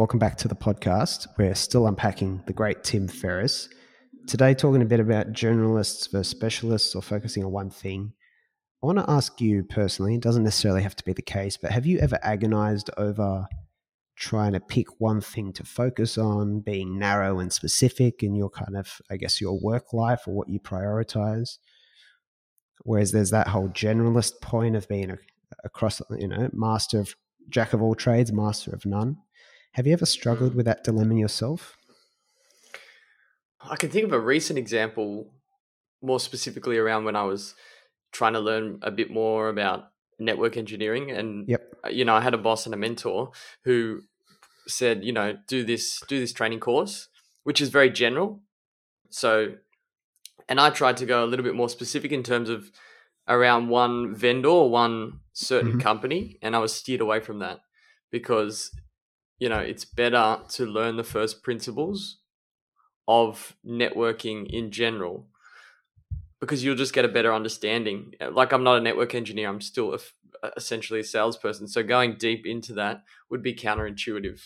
Welcome back to the podcast. We're still unpacking the great Tim Ferriss. Today, talking a bit about generalists versus specialists or focusing on one thing. I want to ask you personally, it doesn't necessarily have to be the case, but have you ever agonized over trying to pick one thing to focus on, being narrow and specific in your kind of, I guess, your work life or what you prioritize? Whereas there's that whole generalist point of being a, across, you know, master of jack of all trades, master of none. Have you ever struggled with that dilemma yourself? I can think of a recent example, more specifically around when I was trying to learn a bit more about network engineering and yep. Uh, you know i had a boss and a mentor who said you know do this do this training course which is very general so and i tried to go a little bit more specific in terms of around one vendor or one certain mm-hmm. company and i was steered away from that because you know it's better to learn the first principles of networking in general because you'll just get a better understanding. Uh, like I'm not a network engineer, I'm still a, essentially a salesperson. So going deep into that would be counterintuitive.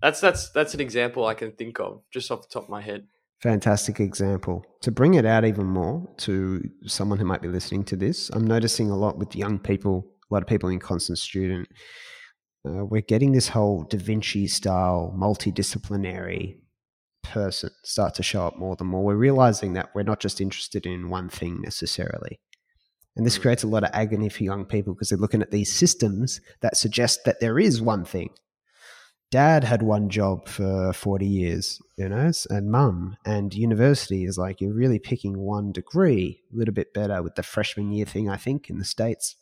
That's that's that's an example I can think of just off the top of my head. Fantastic example. To bring it out even more to someone who might be listening to this, I'm noticing a lot with young people, a lot of people in constant student. Uh, we're getting this whole Da Vinci style, multidisciplinary person start to show up more and more. We're realizing that we're not just interested in one thing necessarily. And this mm. creates a lot of agony for young people because they're looking at these systems that suggest that there is one thing. Dad had one job for 40 years, you know, and mum. And university is like you're really picking one degree, a little bit better with the freshman year thing, I think, in the States.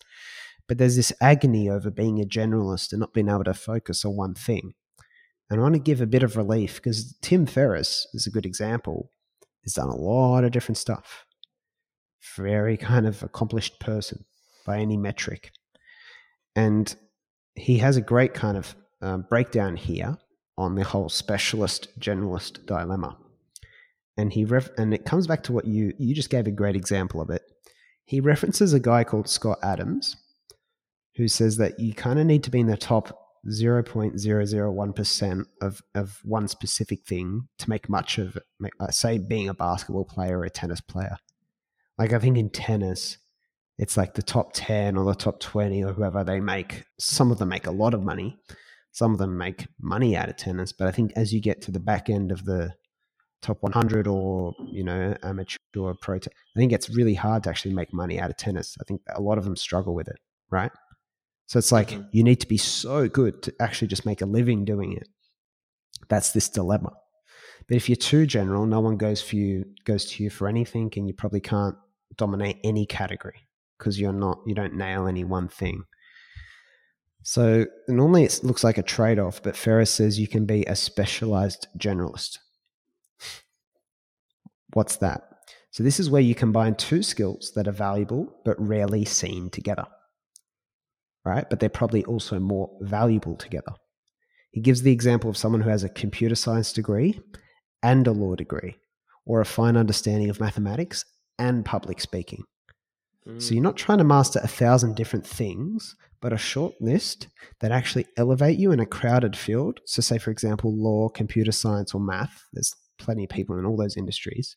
But there's this agony over being a generalist and not being able to focus on one thing. And I want to give a bit of relief because Tim Ferriss is a good example. He's done a lot of different stuff. Very kind of accomplished person by any metric. And he has a great kind of um, breakdown here on the whole specialist generalist dilemma. And he ref- and it comes back to what you you just gave a great example of it. He references a guy called Scott Adams, who says that you kind of need to be in the top 0.001% of, of one specific thing to make much of uh, say being a basketball player or a tennis player. Like I think in tennis, it's like the top 10 or the top 20 or whoever they make, some of them make a lot of money. Some of them make money out of tennis. But I think as you get to the back end of the top 100 or, you know, amateur or pro, I think it's really hard to actually make money out of tennis. I think a lot of them struggle with it, right? So it's like mm-hmm. you need to be so good to actually just make a living doing it. That's this dilemma. But if you're too general, no one goes for you goes to you for anything, and you probably can't dominate any category because you're not you don't nail any one thing. So normally it looks like a trade off, but Ferriss says you can be a specialized generalist. What's that? So this is where you combine two skills that are valuable but rarely seen together right? But they're probably also more valuable together. He gives the example of someone who has a computer science degree and a law degree, or a fine understanding of mathematics and public speaking. Mm. So you're not trying to master a thousand different things, but a short list that actually elevate you in a crowded field. So, say, for example, law, computer science, or math, there's plenty of people in all those industries.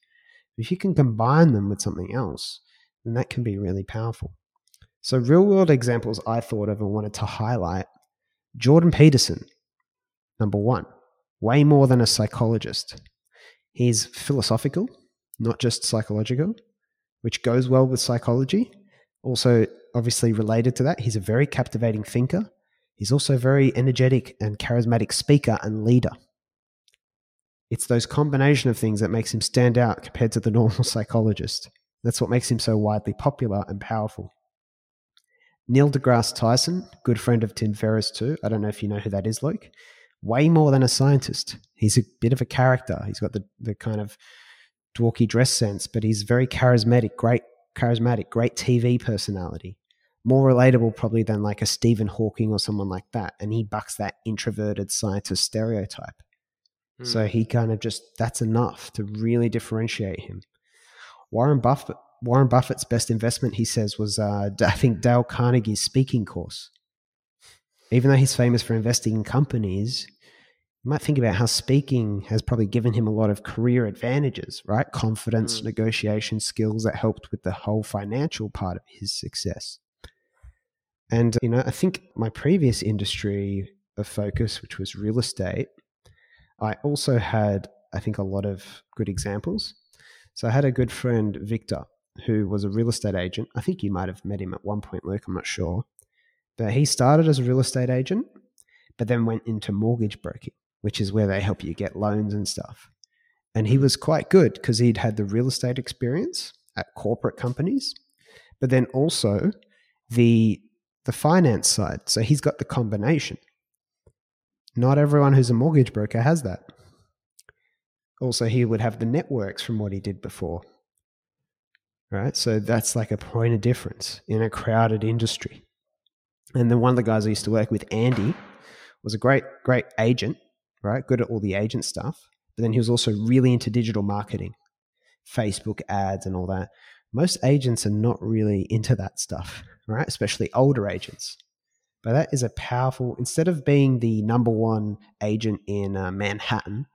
If you can combine them with something else, then that can be really powerful. So, real world examples I thought of and wanted to highlight Jordan Peterson, number one, way more than a psychologist. He's philosophical, not just psychological, which goes well with psychology. Also, obviously related to that, he's a very captivating thinker. He's also a very energetic and charismatic speaker and leader. It's those combination of things that makes him stand out compared to the normal psychologist. That's what makes him so widely popular and powerful. Neil deGrasse Tyson, good friend of Tim Ferriss too. I don't know if you know who that is, Luke. Way more than a scientist. He's a bit of a character. He's got the, the kind of dorky dress sense, but he's very charismatic, great charismatic, great TV personality. More relatable probably than like a Stephen Hawking or someone like that. And he bucks that introverted scientist stereotype. Mm. So he kind of just that's enough to really differentiate him. Warren Buffett Warren Buffett's best investment, he says, was uh, I think Dale Carnegie's speaking course. Even though he's famous for investing in companies, You might think about how speaking has probably given him a lot of career advantages, right? Confidence, Mm. negotiation skills that helped with the whole financial part of his success. And, you know, I think my previous industry of focus, which was real estate, I also had, I think, a lot of good examples. So I had a good friend, Victor, who was a real estate agent. I think you might have met him at one point, Luke, I'm not sure. But he started as a real estate agent, but then went into mortgage broking, which is where they help you get loans and stuff. And he was quite good because he'd had the real estate experience at corporate companies, but then also the the finance side. So he's got the combination. Not everyone who's a mortgage broker has that. Also, he would have the networks from what he did before. Right? So that's like a point of difference in a crowded industry. And then one of the guys I used to work with, Andy, was a great, great agent, right? Good at all the agent stuff. But then he was also really into digital marketing, Facebook ads, and all that. Most agents are not really into that stuff, right? Especially older agents. But that is a powerful, instead of being the number one agent in uh, Manhattan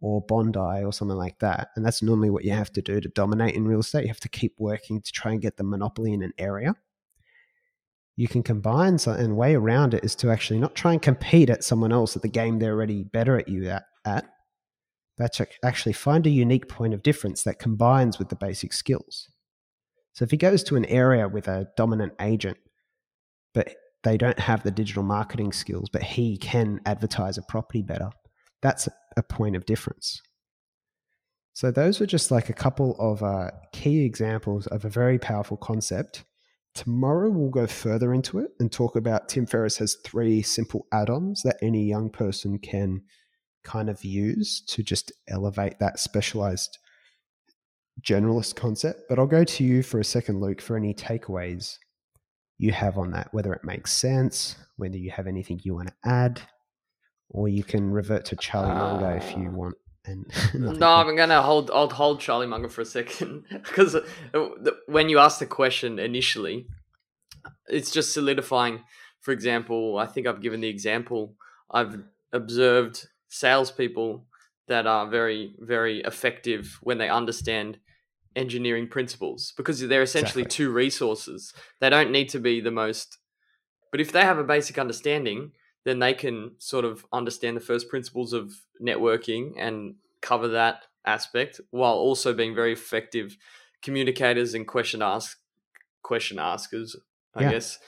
or Bondi or something like that, and that's normally what you have to do to dominate in real estate, you have to keep working to try and get the monopoly in an area. You can combine some, and way around it is to actually not try and compete at someone else at the game they're already better at you at, at to actually find a unique point of difference that combines with the basic skills. So if he goes to an area with a dominant agent, but they don't have the digital marketing skills, but he can advertise a property better, that's a point of difference. So those were just like a couple of uh, key examples of a very powerful concept. Tomorrow we'll go further into it and talk about Tim Ferriss has three simple add-ons that any young person can kind of use to just elevate that specialized generalist concept. But I'll go to you for a second, Luke, for any takeaways you have on that, whether it makes sense, whether you have anything you want to add, or you can revert to Charlie Munger if you Uh, want. And No, I'm gonna hold. I'll hold Charlie Munger for a second because when you asked the question initially, it's just solidifying. For example, I think I've given the example. I've observed salespeople that are very, very effective when they understand engineering principles because they're essentially Exactly. two resources. They don't need to be the most, but if they have a basic understanding, then they can sort of understand the first principles of networking and cover that aspect while also being very effective communicators and question ask question askers, I Yeah. guess,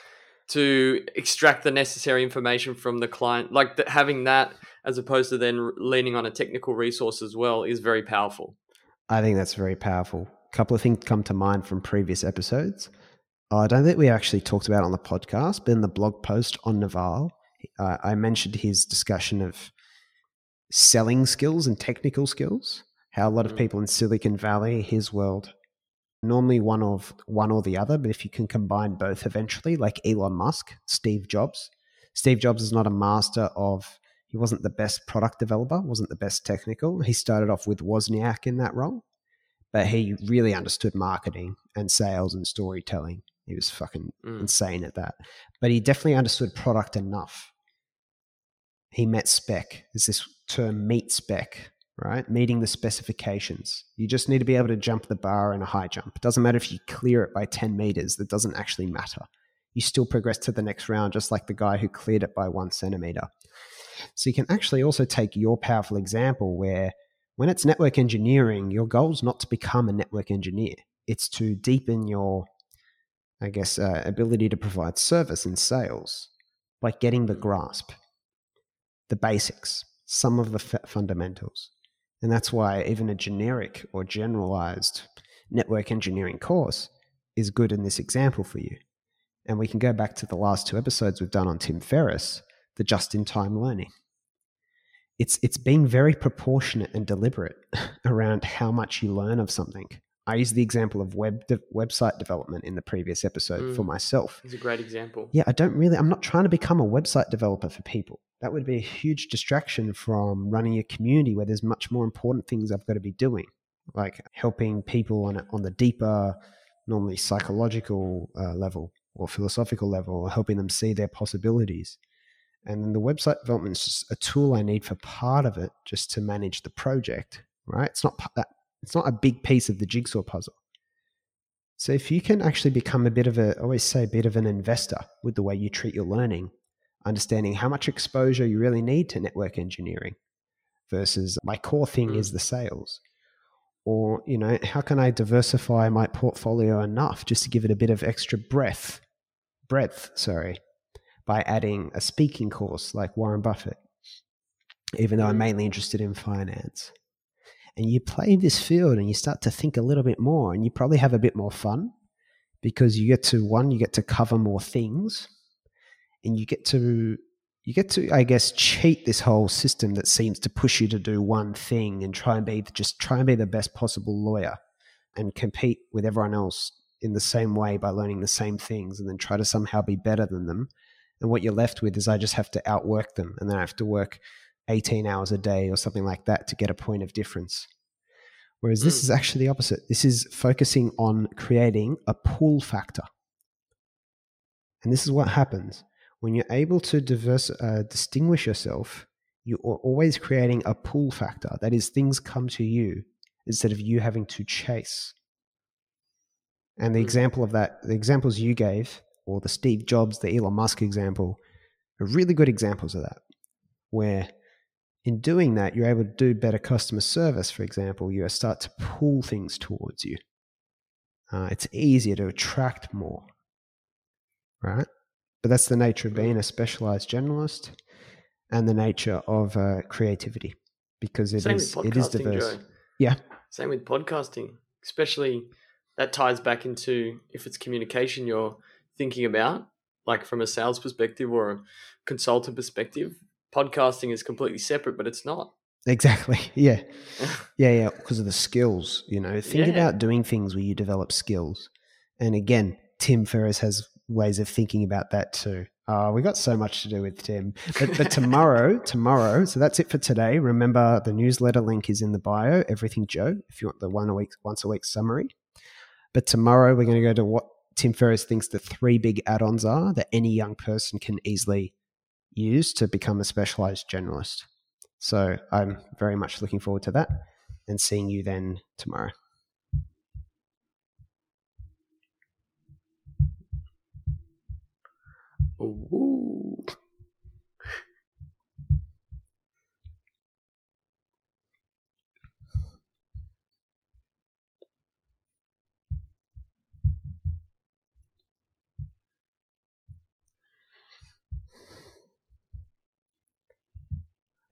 to extract the necessary information from the client. Like th- having that as opposed to then leaning on a technical resource as well is very powerful. I think that's very powerful. A couple of things come to mind from previous episodes. I don't think we actually talked about it on the podcast, but in the blog post on Naval, uh, I mentioned his discussion of selling skills and technical skills. How a lot of Mm. people in Silicon Valley, his world, normally one of one or the other, but if you can combine both eventually, like Elon Musk, Steve Jobs. Steve Jobs is not a master of he wasn't the best product developer, wasn't the best technical. He started off with Wozniak in that role, but he really understood marketing and sales and storytelling. He was fucking Mm. insane at that. But he definitely understood product enough. He met spec. Is this term meet spec, right? Meeting the specifications. You just need to be able to jump the bar in a high jump. It doesn't matter if you clear it by 10 meters, that doesn't actually matter. You still progress to the next round, just like the guy who cleared it by one centimeter. So you can actually also take your powerful example where when it's network engineering, your goal is not to become a network engineer. It's to deepen your, I guess, uh, ability to provide service and sales by getting the grasp, the basics, some of the f- fundamentals. And that's why even a generic or generalized network engineering course is good in this example for you. And we can go back to the last two episodes we've done on Tim Ferriss, the just in time learning. It's, it's being very proportionate and deliberate around how much you learn of something. I used the example of web de- website development in the previous episode for Mm. myself. It's a great example. Yeah, I don't really, I'm not trying to become a website developer for people. That would be a huge distraction from running a community where there's much more important things I've got to be doing, like helping people on, a, on the deeper, normally psychological uh, level or philosophical level, or helping them see their possibilities. And then the website development is just a tool I need for part of it, just to manage the project. Right? It's not that. It's not a big piece of the jigsaw puzzle. So if you can actually become a bit of a, I always say, a bit of an investor with the way you treat your learning, understanding how much exposure you really need to network engineering versus my core thing mm. is the sales. Or, you know, how can I diversify my portfolio enough just to give it a bit of extra breadth, breadth, sorry, by adding a speaking course like Warren Buffett, even though I'm mm. mainly interested in finance and you play this field and you start to think a little bit more and you probably have a bit more fun because you get to one you get to cover more things and you get to you get to i guess cheat this whole system that seems to push you to do one thing and try and be just try and be the best possible lawyer and compete with everyone else in the same way by learning the same things and then try to somehow be better than them. And what you're left with is i just have to outwork them and then i have to work 18 hours a day or something like that to get a point of difference. Whereas this mm. is actually the opposite. This is focusing on creating a pull factor. And this is what happens when you're able to diverse, uh, distinguish yourself. You are always creating a pull factor. That is, things come to you instead of you having to chase. And the mm. example of that, the examples you gave, or the Steve Jobs, the Elon Musk example, are really good examples of that, where in doing that, you're able to do better customer service, for example. You start to pull things towards you. Uh, it's easier to attract more, right? But that's the nature of being a specialized generalist and the nature of uh, creativity because it is it is diverse. Joe. Yeah. Same with podcasting, especially that ties back into if it's communication you're thinking about, like from a sales perspective or a consultant perspective, podcasting is completely separate, but it's not. Exactly. Yeah. yeah. Yeah. Because of the skills, you know, think yeah. about doing things where you develop skills. And again, Tim Ferriss has ways of thinking about that too. Oh, we got so much to do with Tim. But, but tomorrow, tomorrow, so that's it for today. Remember, the newsletter link is in the bio, Everything Joe, if you want the one a week, once a week summary. But tomorrow, we're going to go to what Tim Ferriss thinks the three big add ons are that any young person can easily use to become a specialized generalist. So I'm very much looking forward to that and seeing you then tomorrow. Ooh.